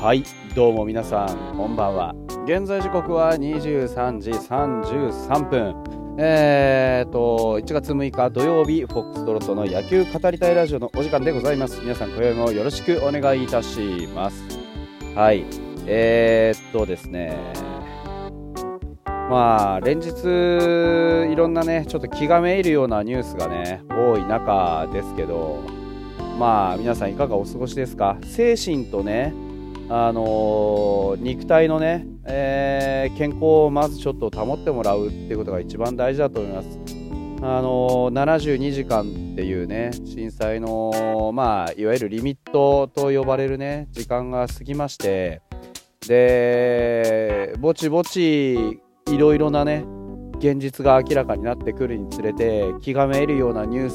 はいどうも皆さんこんばんは。現在時刻は23時33分。えーと1月6日土曜日フォックストロットの野球語りたいラジオのお時間でございます。皆さん今宵もよろしくお願いいたします。はいえー、っとですね。まあ連日いろんなねちょっと気がめいるようなニュースがね多い中ですけどまあ皆さんいかがお過ごしですか？精神とねあの、肉体のね、えー、健康をまずちょっと保ってもらうっていうことが一番大事だと思います。あの、72時間っていうね震災の、まあ、いわゆるリミットと呼ばれるね時間が過ぎましてでぼちぼちいろいろなね現実が明らかになってくるにつれて気がめいるようなニュー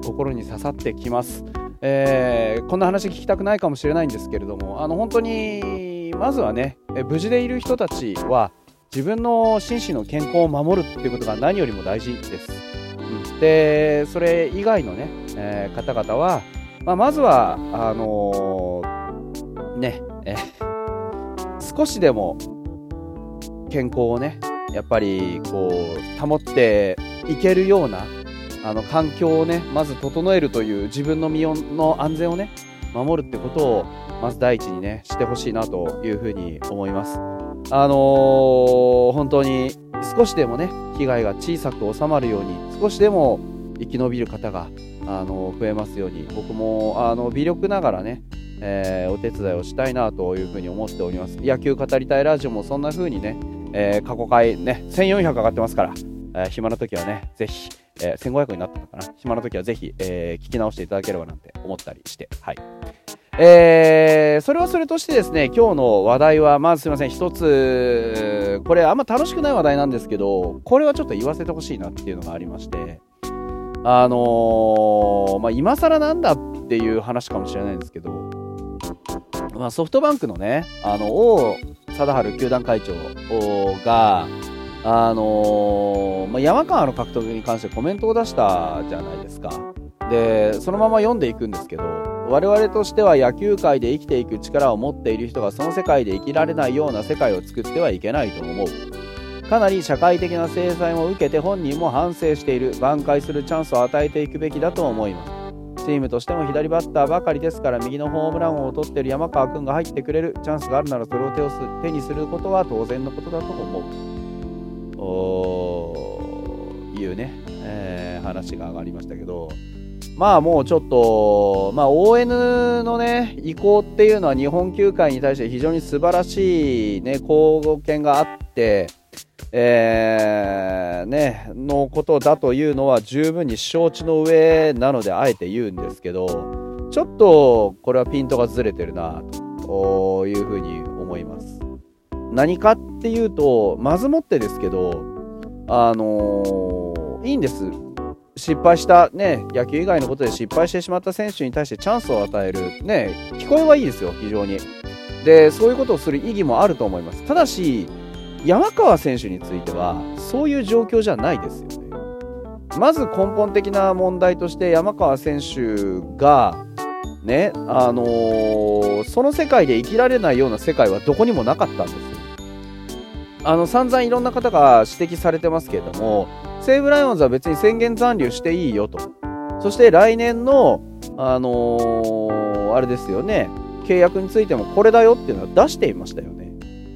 ス心に刺さってきます。えー、こんな話聞きたくないかもしれないんですけれどもあの本当にまずはね無事でいる人たちは自分の心身の健康を守るっていうことが何よりも大事です。うん、でそれ以外のね、えー、方々は、まあ、まずはあのー、ね、え少しでも健康をねやっぱりこう保っていけるようなあの環境をねまず整えるという自分の身の安全をね守るってことをまず第一にねしてほしいなというふうに思います。あのー、本当に少しでもね被害が小さく収まるように少しでも生き延びる方が、あのー、増えますように僕もあの微力ながらね、えー、お手伝いをしたいなというふうに思っております。野球語りたいラジオもそんな風にね、え過去回ね1400上がってますから、え暇な時はねぜひえー、1500になったのかな。暇な時はぜひ、えー、聞き直していただければなんて思ったりして、はい。えー、それはそれとしてですね、今日の話題は、まずすいません、一つ、これあんま楽しくない話題なんですけど、これはちょっと言わせてほしいなっていうのがありまして、あのー、まあ、今更なんだっていう話かもしれないんですけど、まあ、ソフトバンクのね、あの、王貞治球団会長が、あのー、まあ、山川の獲得に関してコメントを出したじゃないですか。で、そのまま読んでいくんですけど、我々としては野球界で生きていく力を持っている人がその世界で生きられないような世界を作ってはいけないと思う。かなり社会的な制裁も受けて本人も反省している。挽回するチャンスを与えていくべきだと思います。チームとしても左バッターばかりですから右のホームランを取っている山川君が入ってくれるチャンスがあるならそれを手を手にすることは当然のことだと思う。いうね、えー、話が上がりましたけど、まあもうちょっと、まあ ON のね、意向っていうのは日本球界に対して非常に素晴らしいね、貢献があって、えー、ね、のことだというのは十分に承知の上なのであえて言うんですけど、ちょっとこれはピントがずれてるなというふうに思います。何かっっていうと、まずもってですけど、あのー、いいんです。失敗した、ね、野球以外のことで失敗してしまった選手に対してチャンスを与える。ね、聞こえはいいですよ、非常に。で、そういうことをする意義もあると思います。ただし、山川選手については、そういう状況じゃないですよね。まず根本的な問題として山川選手が、ね、あのー、その世界で生きられないような世界はどこにもなかったんですよ。あの散々いろんな方が指摘されてますけれども西武ライオンズは別に宣言残留していいよと。そして来年の、あのー、あれですよね契約についてもこれだよっていうのは出していましたよね。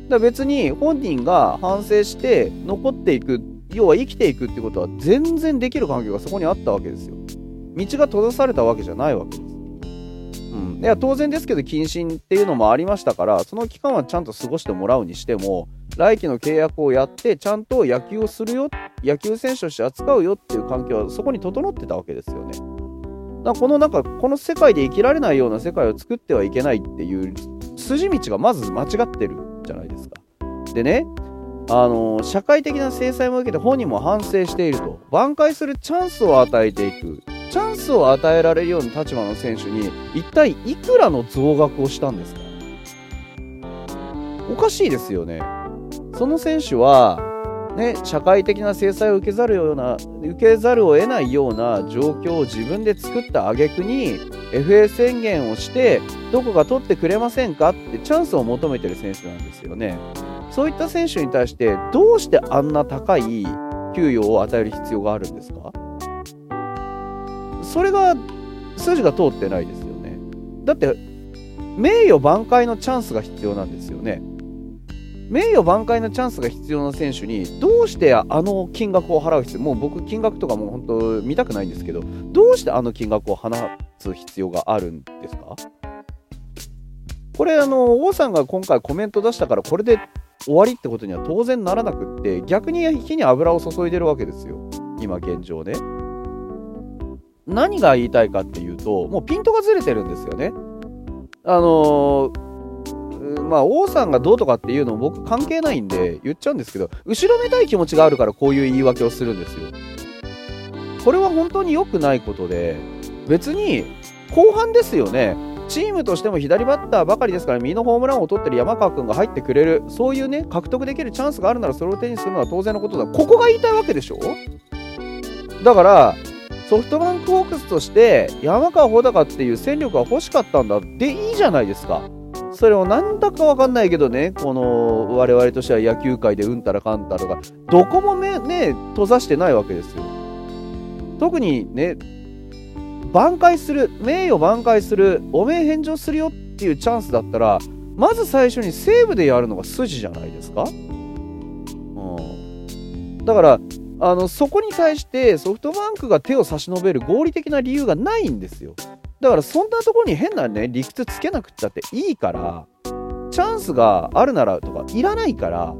だから別に本人が反省して残っていく要は生きていくってことは全然できる環境がそこにあったわけですよ。道が閉ざされたわけじゃないわけです。うん、いや当然ですけど謹慎っていうのもありましたからその期間はちゃんと過ごしてもらうにしても来季の契約をやってちゃんと野球をするよ野球選手として扱うよっていう環境はそこに整ってたわけですよね。だこのなんかこの世界で生きられないような世界を作ってはいけないっていう筋道がまず間違ってるじゃないですか。でねあの社会的な制裁も受けて本人も反省していると。挽回するチャンスを与えていく。チャンスを与えられるような立場の選手に一体いくらの増額をしたんですか。おかしいですよね。その選手はね、社会的な制裁を受けざるような受けざるを得ないような状況を自分で作った挙句に FA 宣言をしてどこか取ってくれませんか？ってチャンスを求めてる選手なんですよね。そういった選手に対してどうしてあんな高い給与を与える必要があるんですか？それが筋が通ってないですよね。だって名誉挽回のチャンスが必要なんですよね。名誉挽回のチャンスが必要な選手にどうしてあの金額を払う必要もう僕金額とかもう本当見たくないんですけどどうしてあの金額を放つ必要があるんですか？これあの王さんが今回コメント出したからこれで終わりってことには当然ならなくって逆に火に油を注いでるわけですよ。今現状ね。何が言いたいかっていうともうピントがずれてるんですよね。あのーまあ、王さんがどうとかっていうのも僕関係ないんで言っちゃうんですけど、後ろめたい気持ちがあるからこういう言い訳をするんですよ。これは本当に良くないことで、別に後半ですよね。チームとしても左バッターばかりですから、右のホームランを取ってる山川君が入ってくれる、そういうね、獲得できるチャンスがあるならそれを手にするのは当然のことだ。ここが言いたいわけでしょ？だから、ソフトバンクホークスとして山川穂高っていう戦力が欲しかったんだでいいじゃないですか。それをなんだかわかんないけどね、この我々としては野球界でうんたらかんたらが、どこも目ね、閉ざしてないわけですよ。特にね、挽回する、名誉挽回する、お名返上するよっていうチャンスだったら、まず最初に西武でやるのが筋じゃないですか。うん、だから、あのそこに対してソフトバンクが手を差し伸べる合理的な理由がないんですよ。だからそんなところに変なね、理屈つけなくったっていいから、チャンスがあるならとかいらないから、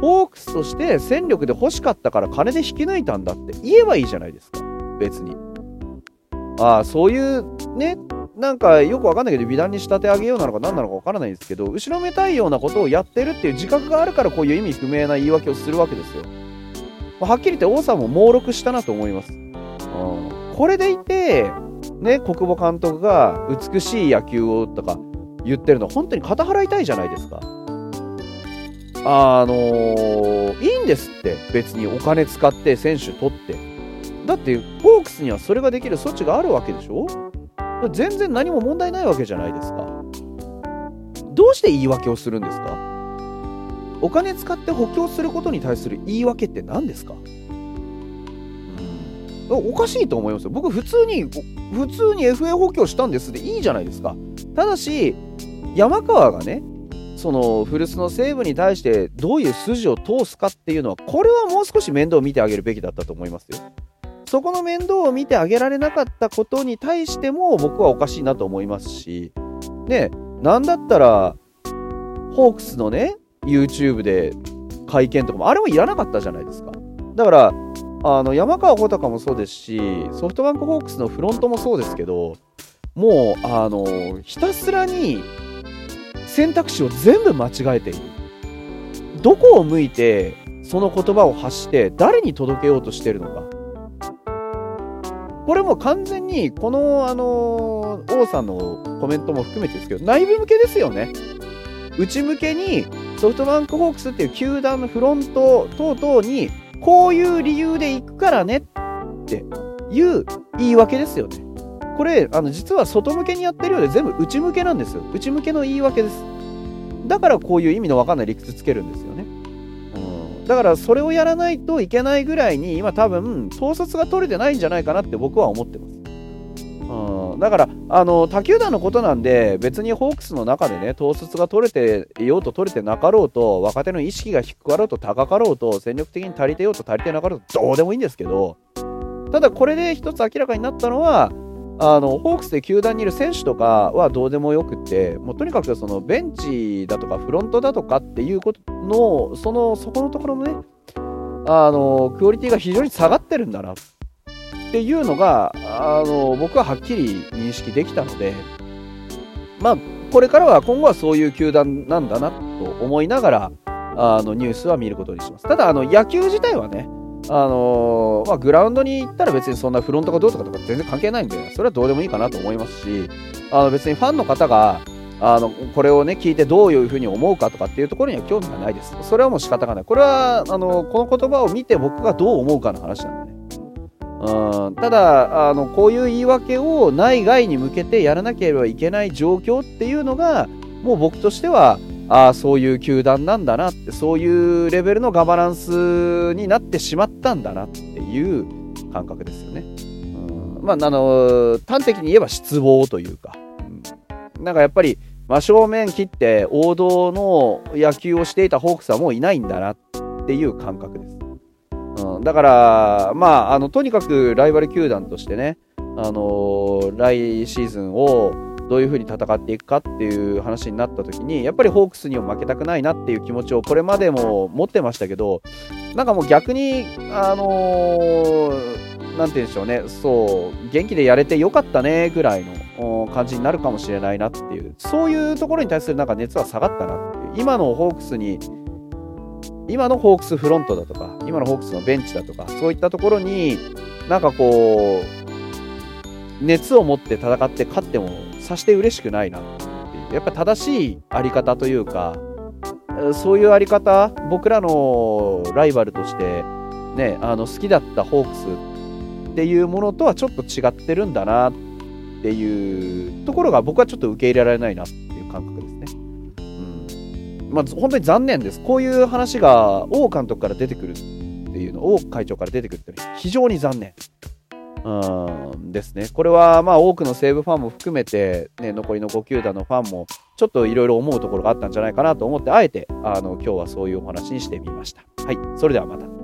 ホークスとして戦力で欲しかったから金で引き抜いたんだって言えばいいじゃないですか。別に。ああ、そういうね、なんかよくわかんないけど美談に仕立て上げようなのか何なのかわからないんですけど、後ろめたいようなことをやってるっていう自覚があるからこういう意味不明な言い訳をするわけですよ。はっきり言って王さんも猛録したなと思います。うん、これでいて、ね、国母監督が美しい野球をとか言ってるの本当に肩払いたいじゃないですか。あのー、いいんですって。別にお金使って選手取って。だってホークスにはそれができる措置があるわけでしょ。全然何も問題ないわけじゃないですか。どうして言い訳をするんですか。お金使って補強することに対する言い訳って何ですか。おかしいと思いますよ。僕、普通に、普通に FA 補強したんですでいいじゃないですか。ただし、山川がね、その古巣の西武に対してどういう筋を通すかっていうのは、これはもう少し面倒を見てあげるべきだったと思いますよ。そこの面倒を見てあげられなかったことに対しても僕はおかしいなと思いますし、ね、なんだったら、ホークスのね、YouTube で会見とかも、あれもいらなかったじゃないですか。だから、あの山川穂高もそうですしソフトバンクホークスのフロントもそうですけどもうあのひたすらに選択肢を全部間違えている。どこを向いてその言葉を発して誰に届けようとしてるのか。これも完全にこのあの王さんのコメントも含めてですけど内部向けですよね。内向けにソフトバンクホークスっていう球団のフロント等々にこういう理由で行くからねっていう言い訳ですよね。これ、あの、実は外向けにやってるようで全部内向けなんですよ。内向けの言い訳です。だからこういう意味のわかんない理屈つけるんですよね。うん。だからそれをやらないといけないぐらいに今多分統率が取れてないんじゃないかなって僕は思ってます。だから、あの他球団のことなんで、別にホークスの中でね、統率が取れてようと取れてなかろうと、若手の意識が低かろうと高かろうと、戦力的に足りてようと足りてなかろうと、どうでもいいんですけど、ただこれで一つ明らかになったのは、あのホークスで球団にいる選手とかはどうでもよくって、もうとにかくそのベンチだとかフロントだとかっていうことの、そのそこのところのね、あのクオリティが非常に下がってるんだな。っっていうのが、あの、僕ははっきり認識できたので、まあ、これからは今後はそういう球団なんだなと思いながら、あの、ニュースは見ることにします。ただ、あの、野球自体はね、あの、まあ、グラウンドに行ったら別にそんなフロントがどうとかとか全然関係ないんで、それはどうでもいいかなと思いますし、あの別にファンの方が、あのこれをね聞いてどういうふうに思うかとかっていうところには興味がないです。それはもう仕方がない。これはあのこの言葉を見て僕がどう思うかの話なんでね。うんただあのこういう言い訳を内外に向けてやらなければいけない状況っていうのがもう僕としてはあそういう球団なんだなってそういうレベルのガバナンスになってしまったんだなっていう感覚ですよね。うんまあ、あの端的に言えば失望というか、うん、なんかやっぱり真正面切って王道の野球をしていたホークスはもういないんだなっていう感覚です。うん、だから、まあ、あのとにかくライバル球団としてね、あの来シーズンをどういうふうに戦っていくかっていう話になった時にやっぱりホークスにも負けたくないなっていう気持ちをこれまでも持ってましたけどなんかもう逆にあのー、なんて言うんでしょうね。そう元気でやれてよかったねぐらいの感じになるかもしれないなっていう。そういうところに対するなんか熱は下がったなっていう。今のホークスに今のホークスフロントだとか今のホークスのベンチだとかそういったところになんかこう熱を持って戦って勝ってもさして嬉しくないなっていう。やっぱ正しいあり方というかそういうあり方僕らのライバルとしてねあの好きだったホークスっていうものとはちょっと違ってるんだなっていうところが僕はちょっと受け入れられないな。っまあ、本当に残念です。こういう話が王監督から出てくるっていうの、王会長から出てくるっていうのは非常に残念。うんですね。これはまあ多くの西武ファンも含めて、ね、残りの5球団のファンもちょっといろいろ思うところがあったんじゃないかなと思って、あえてあの今日はそういうお話にしてみました。はい、それではまた。